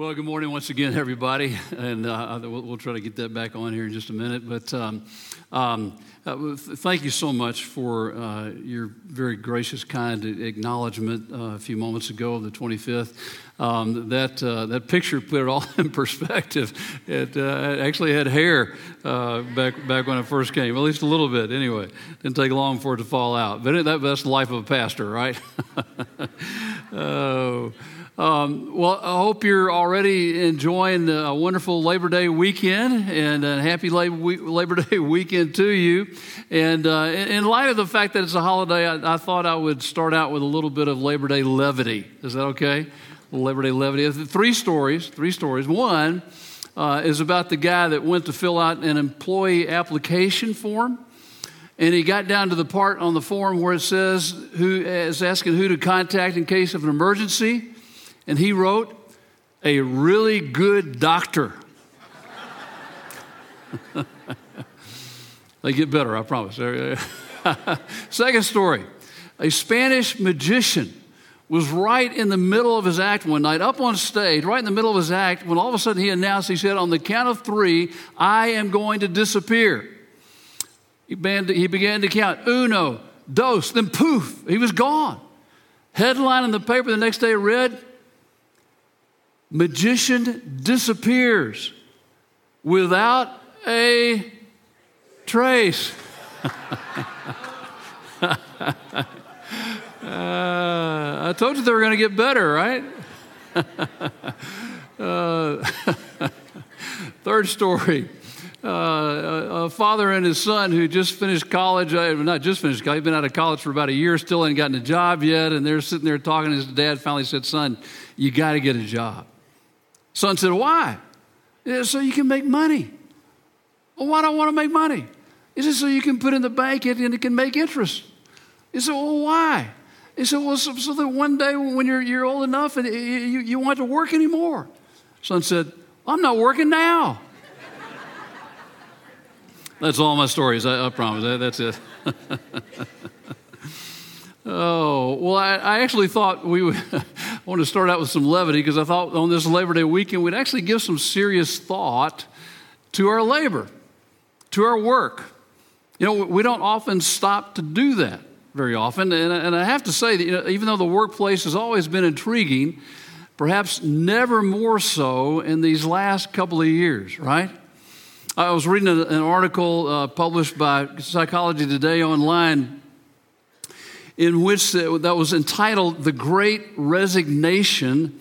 Well, good morning once again, everybody, and uh, we'll, we'll, try to get that back on here in just a minute. But um, um, uh, thank you so much for uh, your very gracious, kind acknowledgement uh, a few moments ago, the 25th. Um, that uh, that picture put it all in perspective. It, uh, actually had hair back back when it first came, at least a little bit. Anyway, didn't take long for it to fall out. But that, that's the life of a pastor, right? oh. Um, well, I hope you're already enjoying a wonderful Labor Day weekend and a happy Labor Day weekend to you. And uh, in light of the fact that it's a holiday, I, I, thought I would start out with a little bit of Labor Day levity. Is that okay? Labor Day levity. Three stories. Three stories. One uh, is about the guy that went to fill out an employee application form. And he got down to the part on the form where it says who is asking who to contact in case of an emergency and he wrote, A really good doctor. they get better, I promise. Second story a Spanish magician was right in the middle of his act one night, up on stage, right in the middle of his act, when all of a sudden he announced, he said, On the count of three, I am going to disappear. He began to, count uno, dos, then poof, he was gone. Headline in the paper the next day read, magician disappears without a trace. uh, I told you they were going to get better, right? uh, third story. Uh, a father and his son who just finished college, uh, not just finished college, he'd been out of college for about a year, still hadn't gotten a job yet, and they're sitting there talking. His dad finally said, Son, you got to get a job. Son said, Why? Said, so you can make money. Well, why do I want to make money? He said, So you can put in the bank and it can make interest. He said, Well, why? He said, Well, so, so that one day when you're, you're old enough and you, you want to work anymore. Son said, I'm not working now. That's all my stories, I, I promise. That's it. oh, well, I, I actually thought we would. I want to start out with some levity because I thought on this Labor Day weekend we'd actually give some serious thought to our labor, to our work. You know, we don't often stop to do that very often. And, I have to say that you know, even though the workplace has always been intriguing, perhaps never more so in these last couple of years, right? I was reading an article uh, published by Psychology Today online in which that was entitled The Great Resignation.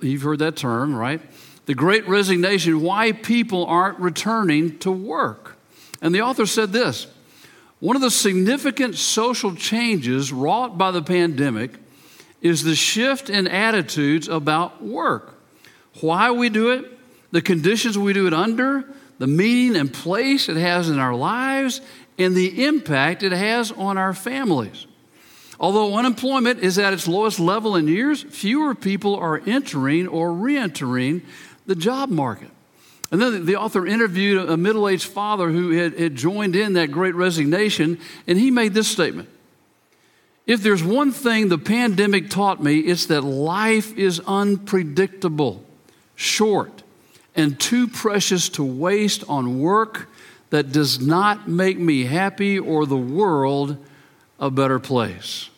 You've heard that term, right? The Great Resignation Why People Aren't Returning to Work. And the author said this One of the significant social changes wrought by the pandemic is the shift in attitudes about work. Why we do it, the conditions we do it under, the meaning and place it has in our lives, and the impact it has on our families. Although unemployment is at its lowest level in years, fewer people are entering or re entering the job market. And then the author interviewed a middle aged father who had, had joined in that great resignation, and he made this statement If there's one thing the pandemic taught me, it's that life is unpredictable, short, and too precious to waste on work that does not make me happy or the world a better place.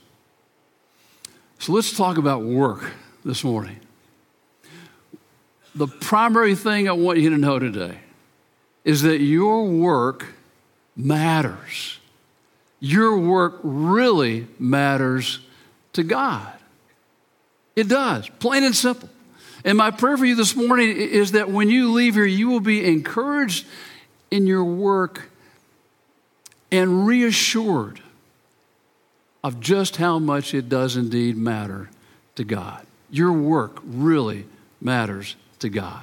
So let's talk about work this morning. The primary thing I want you to know today is that your work matters. Your work really matters to God. It does, plain and simple. And my prayer for you this morning is that when you leave here, you will be encouraged in your work and reassured of just how much it does indeed matter to God. Your work really matters to God.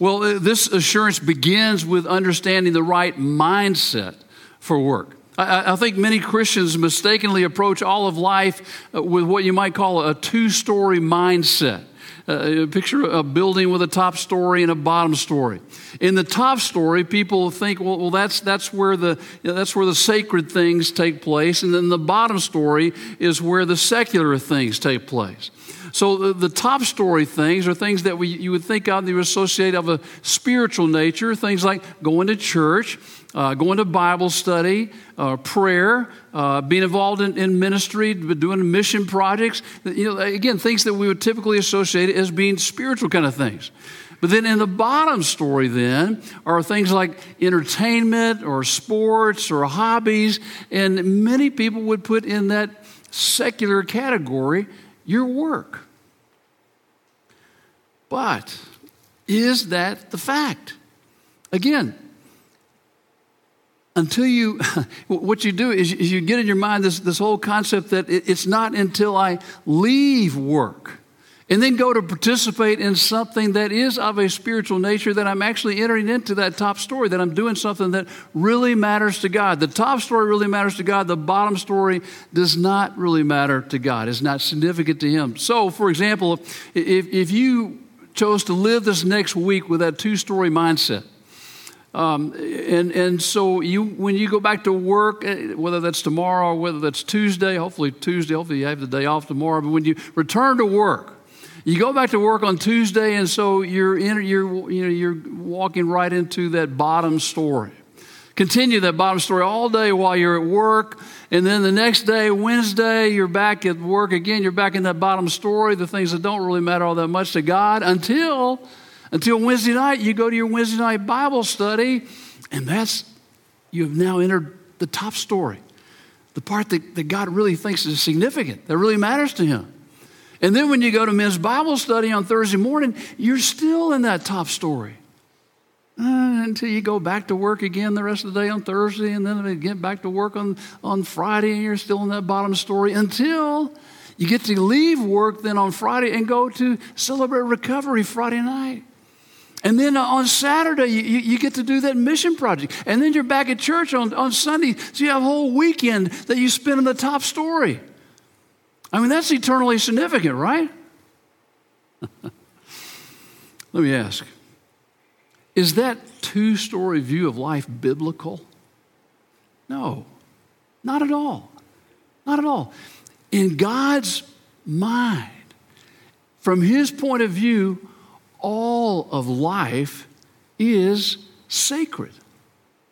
Well, uh, this assurance begins with understanding the right mindset for work. I, I, think many Christians mistakenly approach all of life uh, with what you might call a two story mindset. Uh, picture a building with a top story and a bottom story. In the top story, people think, well, well that's, that's, where the, you know, that's where the sacred things take place. And then the bottom story is where the secular things take place. So the, the, top story things are things that we, you would think of that you associate of a spiritual nature, things like going to church, uh, going to Bible study, uh, prayer, uh, being involved in, in, ministry, doing mission projects. You know, again, things that we would typically associate as being spiritual kind of things. But then in the bottom story, then, are things like entertainment or sports or hobbies. And many people would put in that secular category your work. But is that the fact? Again, until you, what you do is you get in your mind this, this whole concept that it's not until I leave work and then go to participate in something that is of a spiritual nature that I'm actually entering into that top story, that I'm doing something that really matters to God. The top story really matters to God, the bottom story does not really matter to God, it's not significant to Him. So, for example, if, if you chose to live this next week with that two story mindset, um, and, and so you, when you go back to work, eh, whether that's tomorrow or whether that's Tuesday, hopefully Tuesday, hopefully you have the day off tomorrow, but when you return to work, you go back to work on Tuesday, and so you're, in, you're, you know, you're walking right into that bottom story. Continue that bottom story all day while you're at work, and then the next day, Wednesday, you're back at work again. You're back in that bottom story, the things that don't really matter all that much to God until, until Wednesday night. You go to your Wednesday night Bible study, and that's, you have now entered the top story, the part that, that God really thinks is significant, that really matters to Him. And then when you go to men's Bible study on Thursday morning, you're still in that top story. Uh, until you go back to work again the rest of the day on Thursday, and then get back to work on, on Friday, and you're still in that bottom story until you get to leave work then on Friday and go to celebrate recovery Friday night. And then on Saturday, you, you, get to do that mission project. And then you're back at church on, on Sunday. So you have a whole weekend that you spend in the top story. I mean, that's eternally significant, right? Let me ask Is that two story view of life biblical? No, not at all. Not at all. In God's mind, from His point of view, all of life is sacred.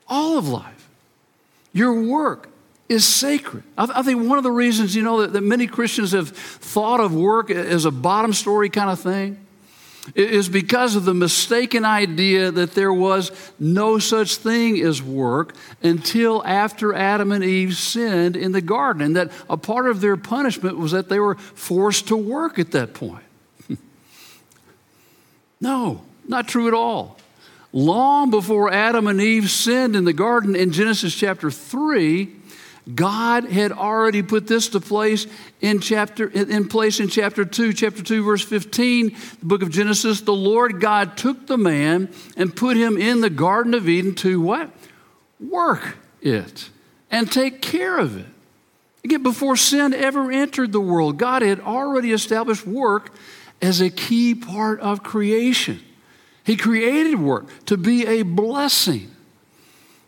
All of life. Your work, is sacred. I, I, think one of the reasons, you know, that, that many Christians have thought of work as a bottom story kind of thing is because of the mistaken idea that there was no such thing as work until after Adam and Eve sinned in the garden, and that a part of their punishment was that they were forced to work at that point. no, not true at all. Long before Adam and Eve sinned in the garden in Genesis chapter 3, God had already put this to place in chapter in place in chapter 2, chapter 2 verse 15, the book of Genesis, the Lord God took the man and put him in the garden of Eden to what? Work it and take care of it. Again, before sin ever entered the world, God had already established work as a key part of creation. He created work to be a blessing.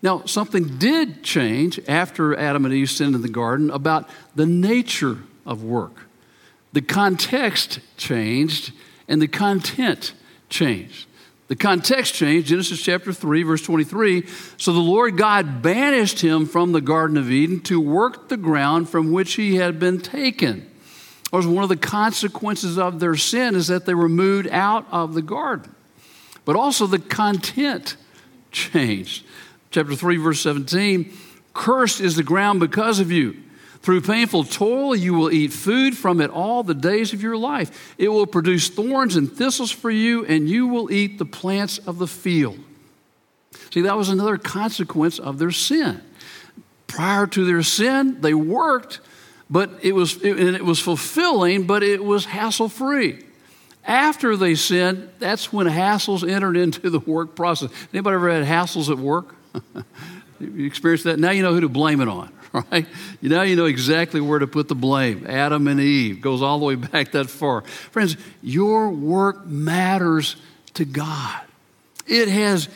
Now, something did change after Adam and Eve sinned in the garden about the nature of work. The context changed and the content changed. The context changed, Genesis chapter 3, verse 23. So the Lord God banished him from the Garden of Eden to work the ground from which he had been taken. Or one of the consequences of their sin is that they were moved out of the garden. But also the content changed chapter 3, verse 17 Cursed is the ground because of you. Through painful toil, you will eat food from it all the days of your life. It will produce thorns and thistles for you, and you will eat the plants of the field. See, that was another consequence of their sin. Prior to their sin, they worked, but it was, it, it was fulfilling, but it was hassle free. After they sinned, that's when hassles entered into the work process. Anybody ever had hassles at work? you experienced that. Now you know who to blame it on, right? Now you know exactly where to put the blame. Adam and Eve goes all the way back that far. Friends, your work matters to God. It has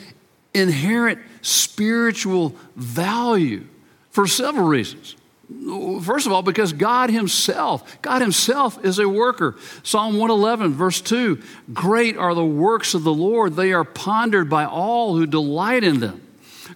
inherent spiritual value for several reasons. First of all, because God Himself, God Himself is a worker. Psalm 111, verse 2 Great are the works of the Lord, they are pondered by all who delight in them.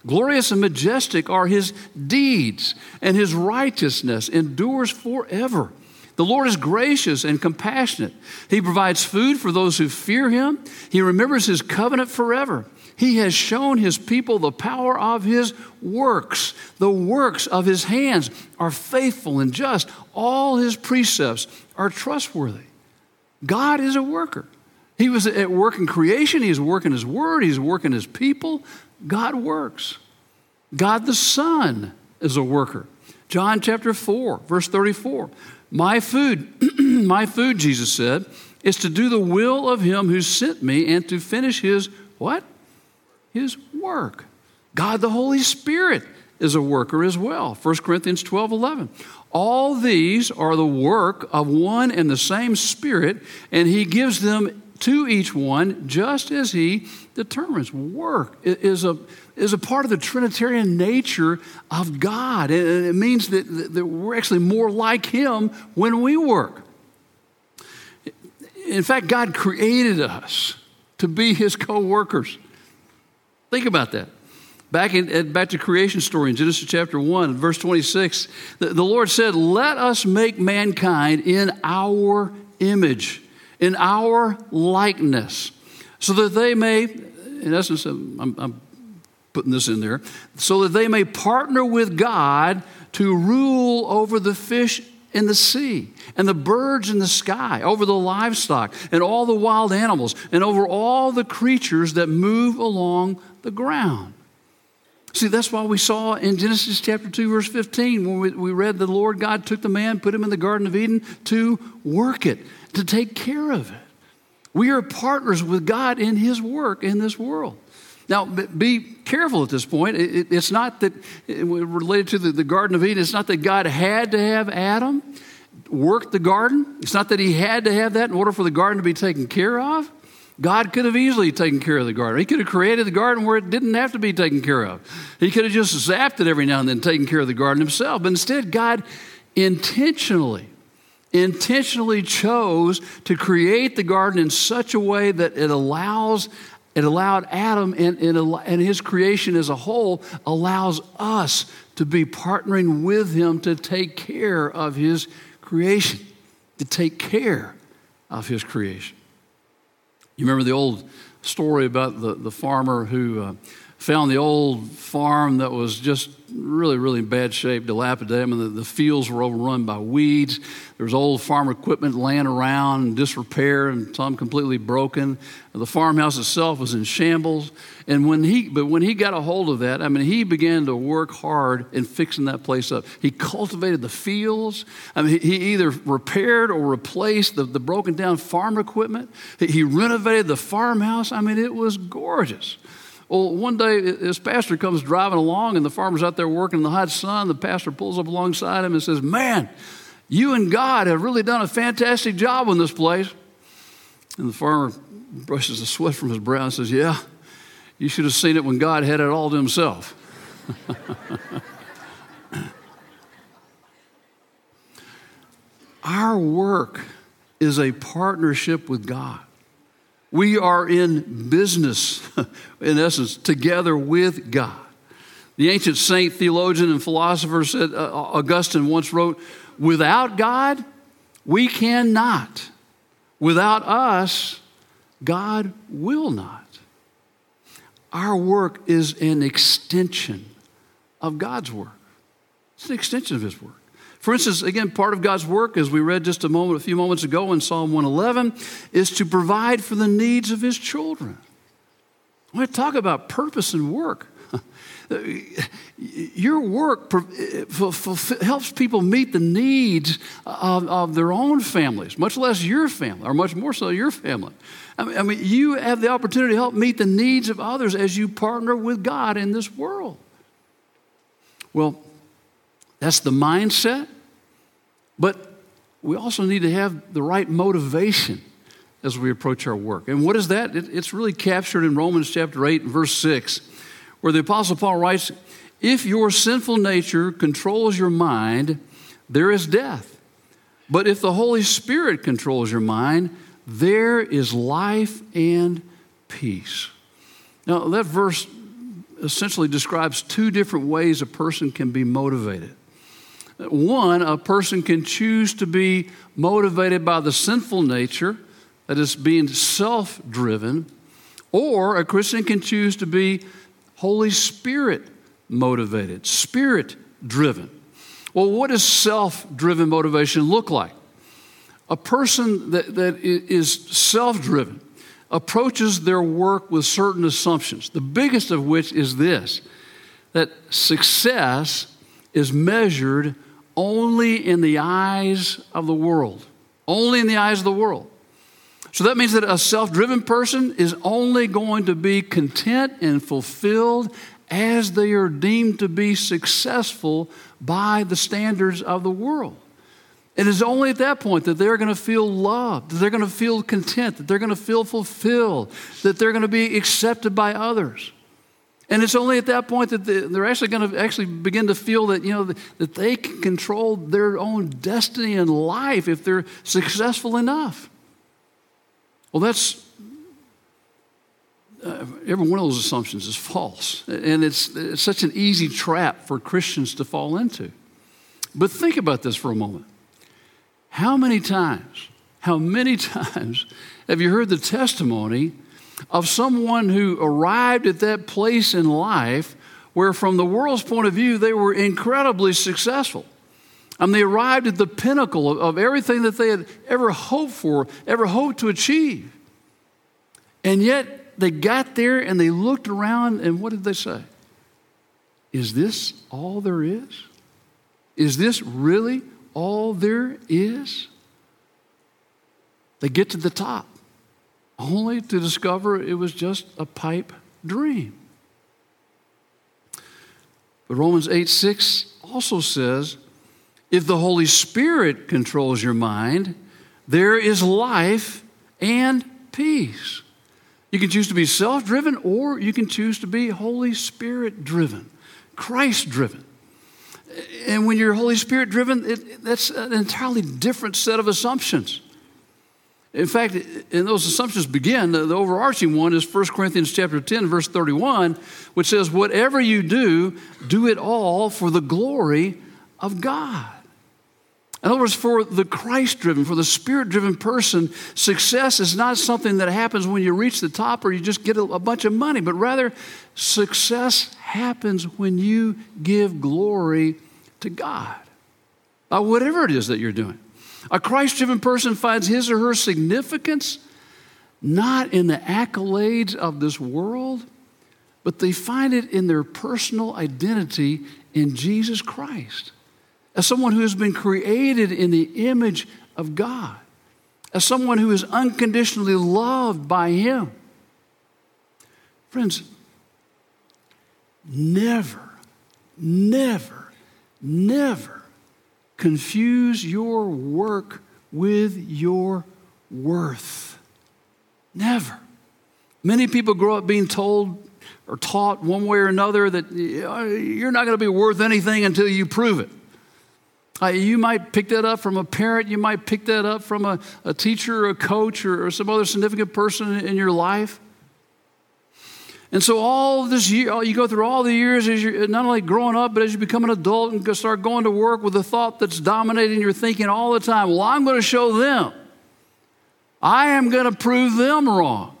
Glorious and majestic are His deeds, and His righteousness endures forever. The Lord is gracious and compassionate. He provides food for those who fear Him, He remembers His covenant forever. He has shown his people the power of his works. The works of his hands are faithful and just. All his precepts are trustworthy. God is a worker. He was at work in creation, he's working his word, he's working his people. God works. God the Son is a worker. John chapter 4, verse 34. My food, my food, Jesus said, is to do the will of him who sent me and to finish his what? his work. God the Holy Spirit is a worker as well. 1 Corinthians 12 11. All these are the work of one and the same Spirit, and He gives them to each one just as He determines. Work is a, is a part of the Trinitarian nature of God. And it means that, that we're actually more like Him when we work. In fact, God created us to be His co workers. Think about that. Back, in, back to creation story in Genesis chapter 1, verse 26, the, the Lord said, Let us make mankind in our image, in our likeness, so that they may, in essence, I'm, I'm putting this in there, so that they may partner with God to rule over the fish in the sea, and the birds in the sky, over the livestock, and all the wild animals, and over all the creatures that move along the ground. See, that's why we saw in Genesis chapter 2, verse 15, when we, we read the Lord God took the man, put him in the Garden of Eden to work it, to take care of it. We are partners with God in his work in this world. Now, be careful at this point. It's not that, related to the Garden of Eden, it's not that God had to have Adam work the garden. It's not that he had to have that in order for the garden to be taken care of. God could have easily taken care of the garden. He could have created the garden where it didn't have to be taken care of. He could have just zapped it every now and then, taken care of the garden himself. But instead, God intentionally, intentionally chose to create the garden in such a way that it allows it allowed Adam and, and, his creation as a whole allows us to be partnering with him to take care of his creation, to take care of his creation. You remember the old story about the, the farmer who uh, found the old farm that was just really, really in bad shape, dilapidated. I mean, the, the, fields were overrun by weeds. There was old farm equipment laying around in disrepair and some completely broken. The farmhouse itself was in shambles. And when he, but when he got a hold of that, I mean, he began to work hard in fixing that place up. He cultivated the fields. I mean, he, he either repaired or replaced the, the broken down farm equipment. He renovated the farmhouse. I mean, it was gorgeous. Well, one day this pastor comes driving along and the farmer's out there working in the hot sun. The pastor pulls up alongside him and says, Man, you and God have really done a fantastic job on this place. And the farmer brushes the sweat from his brow and says, Yeah, you should have seen it when God had it all to himself. Our work is a partnership with God. We are in business, in essence, together with God. The ancient saint, theologian, and philosopher said, uh, Augustine once wrote, Without God, we cannot. Without us, God will not. Our work is an extension of God's work, it's an extension of His work. For instance, again, part of God's work, as we read just a moment, a few moments ago in Psalm 111, is to provide for the needs of his children. I talk about purpose and work, your work helps people meet the needs of, of, their own families, much less your family, or much more so your family. I mean, I mean, you have the opportunity to help meet the needs of others as you partner with God in this world. Well, that's the mindset. But we also need to have the right motivation as we approach our work. And what is that? It, it's really captured in Romans chapter 8 verse 6, where the Apostle Paul writes, If your sinful nature controls your mind, there is death. But if the Holy Spirit controls your mind, there is life and peace. Now, that verse essentially describes two different ways a person can be motivated. One, a person can choose to be motivated by the sinful nature, that is, being self driven, or a Christian can choose to be Holy Spirit motivated, spirit driven. Well, what does self driven motivation look like? A person that, that is self driven approaches their work with certain assumptions, the biggest of which is this that success is measured only in the eyes of the world. Only in the eyes of the world. So that means that a self driven person is only going to be content and fulfilled as they are deemed to be successful by the standards of the world. It is only at that point that they're going to feel loved, that they're going to feel content, that they're going to feel fulfilled, that they're going to be accepted by others. And it's only at that point that they're actually going to actually begin to feel that, you know, that they can control their own destiny in life if they're successful enough. Well, that's uh, every one of those assumptions is false. And it's, it's such an easy trap for Christians to fall into. But think about this for a moment. How many times, how many times have you heard the testimony of someone who arrived at that place in life where, from the world's point of view, they were incredibly successful? And they arrived at the pinnacle of, of everything that they had ever hoped for, ever hoped to achieve. And yet they got there and they looked around, and what did they say? Is this all there is? Is this really all there is? They get to the top only to discover it was just a pipe dream. But Romans 8 6 also says if the Holy Spirit controls your mind, there is life and peace. You can choose to be self driven or you can choose to be Holy Spirit driven, Christ driven. And when you're Holy Spirit driven, it, that's an entirely different set of assumptions. In fact, and those assumptions begin, the, the, overarching one is 1 Corinthians chapter 10, verse 31, which says, Whatever you do, do it all for the glory of God. In other words, for the Christ driven, for the Spirit driven person, success is not something that happens when you reach the top or you just get a, a bunch of money, but rather, success happens when you give glory to God. By whatever it is that you're doing. A Christ driven person finds his or her significance not in the accolades of this world, but they find it in their personal identity in Jesus Christ. As someone who has been created in the image of God, as someone who is unconditionally loved by Him. Friends, never, never, never confuse your work with your worth. Never. Many people grow up being told or taught one way or another that you're not going to be worth anything until you prove it. Uh, you might pick that up from a parent, you might pick that up from a, a teacher or a coach or, or some other significant person in your life. And so all this year, you go through all the years as you're not only growing up, but as you become an adult and start going to work with a thought that's dominating your thinking all the time. Well, I'm going to show them. I am going to prove them wrong.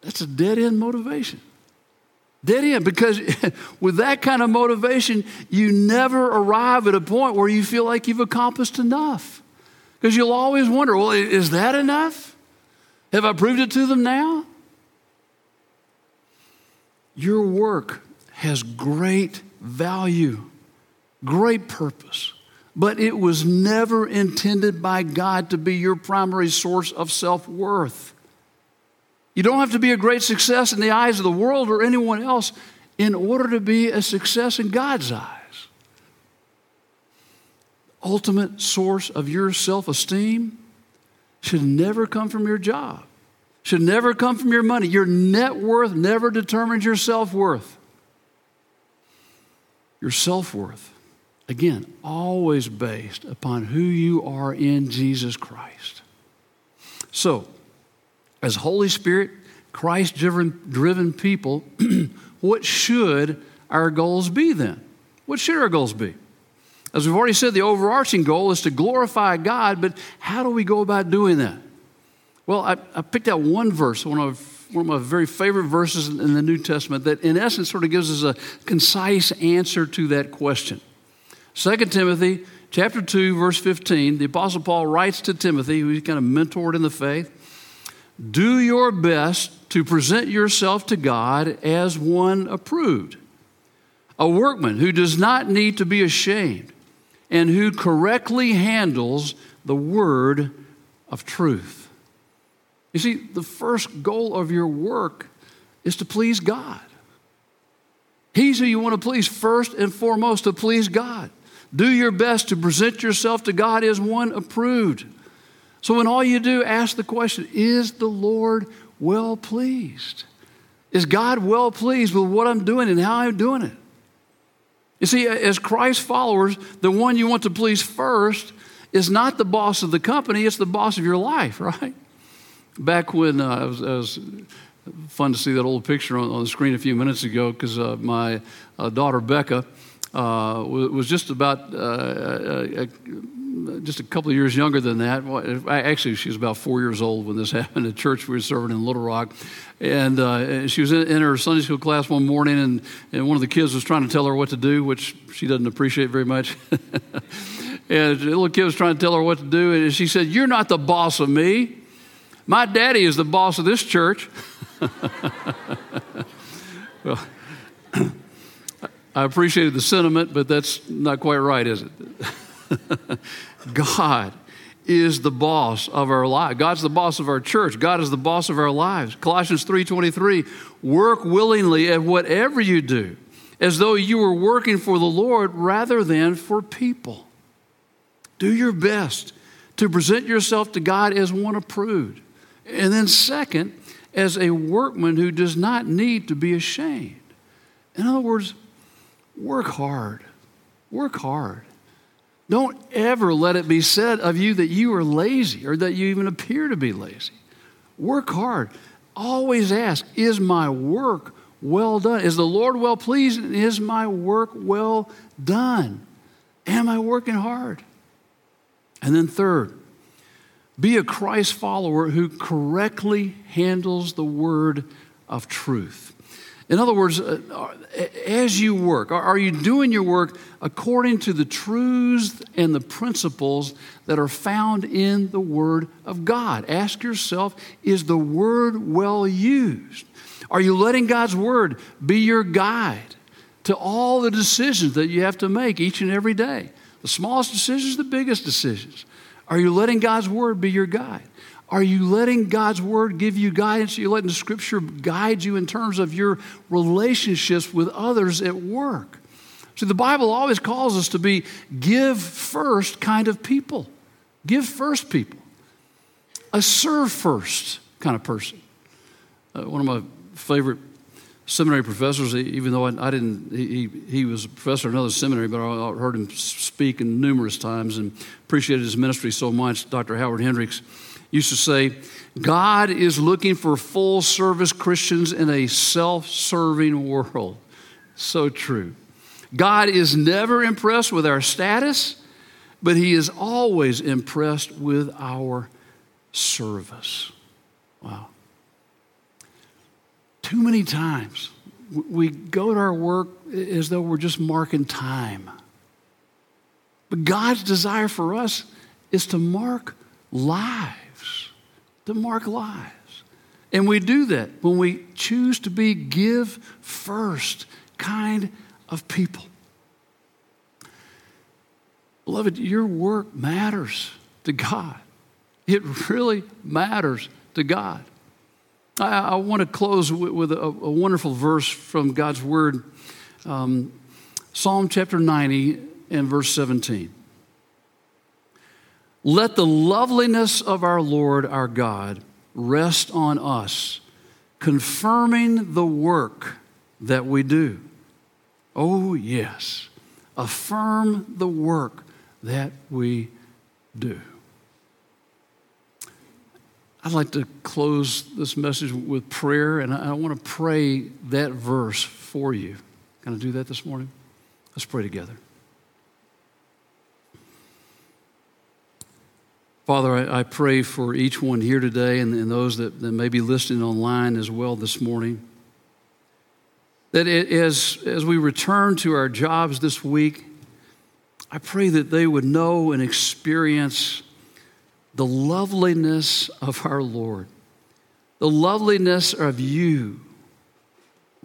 That's a dead end motivation. Dead end, because with that kind of motivation, you never arrive at a point where you feel like you've accomplished enough. Because you'll always wonder, well, is that enough? Have I proved it to them now? Your work has great value, great purpose, but it was never intended by God to be your primary source of self worth. You don't have to be a great success in the eyes of the world or anyone else in order to be a success in God's eyes. Ultimate source of your self esteem should never come from your job, should never come from your money. Your net worth never determines your self worth. Your self worth, again, always based upon who you are in Jesus Christ. So, as Holy Spirit, Christ driven people, what should our goals be then? What should our goals be? As we've already said, the overarching goal is to glorify God, but how do we go about doing that? Well, I, I picked out one verse, one of, one of my very favorite verses in the New Testament, that in essence sort of gives us a concise answer to that question. 2 Timothy chapter 2, verse 15, the Apostle Paul writes to Timothy, who he's kind of mentored in the faith, do your best to present yourself to God as one approved, a workman who does not need to be ashamed, and who correctly handles the word of truth. You see, the first goal of your work is to please God. He's who you want to please first and foremost, to please God. Do your best to present yourself to God as one approved. So, when all you do, ask the question Is the Lord well pleased? Is God well pleased with what I'm doing and how I'm doing it? You see, as Christ followers, the one you want to please first is not the boss of the company, it's the boss of your life, right? back when uh, I, was, I, was, fun to see that old picture on, the screen a few minutes ago because uh, my uh, daughter Becca uh, was just about uh, uh, just a couple of years younger than that. Actually, she was about four years old when this happened at church we were serving in Little Rock. Uh, and she was in, in, her Sunday school class one morning, and, and one of the kids was trying to tell her what to do, which she doesn't appreciate very much. and the little kid was trying to tell her what to do, and she said, You're not the boss of me. My daddy is the boss of this church. well, I appreciated the sentiment, but that's not quite right, is it? God is the boss of our life. God's the boss of our church. God is the boss of our lives. Colossians 3:23, work willingly at whatever you do, as though you were working for the Lord rather than for people. Do your best to present yourself to God as one approved. And then, second, as a workman who does not need to be ashamed. In other words, work hard. Work hard. Don't ever let it be said of you that you are lazy or that you even appear to be lazy. Work hard. Always ask, is my work well done? Is the Lord well pleased? Is my work well done? Am I working hard? And then, third, be a Christ follower who correctly handles the word of truth. In other words, uh, as you work, are you doing your work according to the truths and the principles that are found in the Word of God? Ask yourself is the Word well used? Are you letting God's Word be your guide to all the decisions that you have to make each and every day? The smallest decisions, the biggest decisions. Are you letting God's word be your guide? Are you letting God's word give you guidance? Are you letting scripture guide you in terms of your relationships with others at work? See, the Bible always calls us to be give first kind of people. Give first people. A serve first kind of person. Uh, one of my favorite seminary professors, even though I, I, didn't, he, he was a professor at another seminary, but I, I heard him speak numerous times and appreciated his ministry so much. Dr. Howard Hendricks used to say, God is looking for full service Christians in a self serving world. So true. God is never impressed with our status, but He is always impressed with our service. Wow. Too many times we go to our work as though we're just marking time. But God's desire for us is to mark lives, to mark lives. And we do that when we choose to be give first kind of people. Beloved, your work matters to God. It really matters to God. I, I want to close with, with a, a, wonderful verse from God's Word um, Psalm chapter 90 and verse 17. Let the loveliness of our Lord our God rest on us, confirming the work that we do. Oh, yes, affirm the work that we do. I'd like to close this message with prayer, and I want to pray that verse for you. Can I do that this morning? Let's pray together. Father, I, I pray for each one here today and, and those that, that, may be listening online as well this morning. That it, as, as we return to our jobs this week, I pray that they would know and experience the loveliness of our Lord, the loveliness of you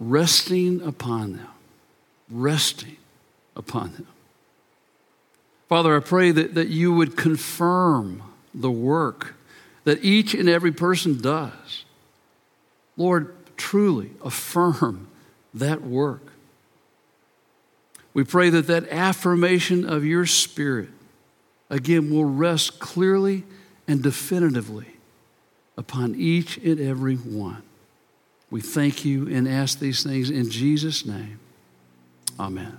resting upon them, resting upon them. Father, I pray that, that you would confirm the work that each and every person does. Lord, truly affirm that work. We pray that that affirmation of your Spirit, again, will rest clearly and definitively upon each and every one. We thank you and ask these things in Jesus' name. Amen.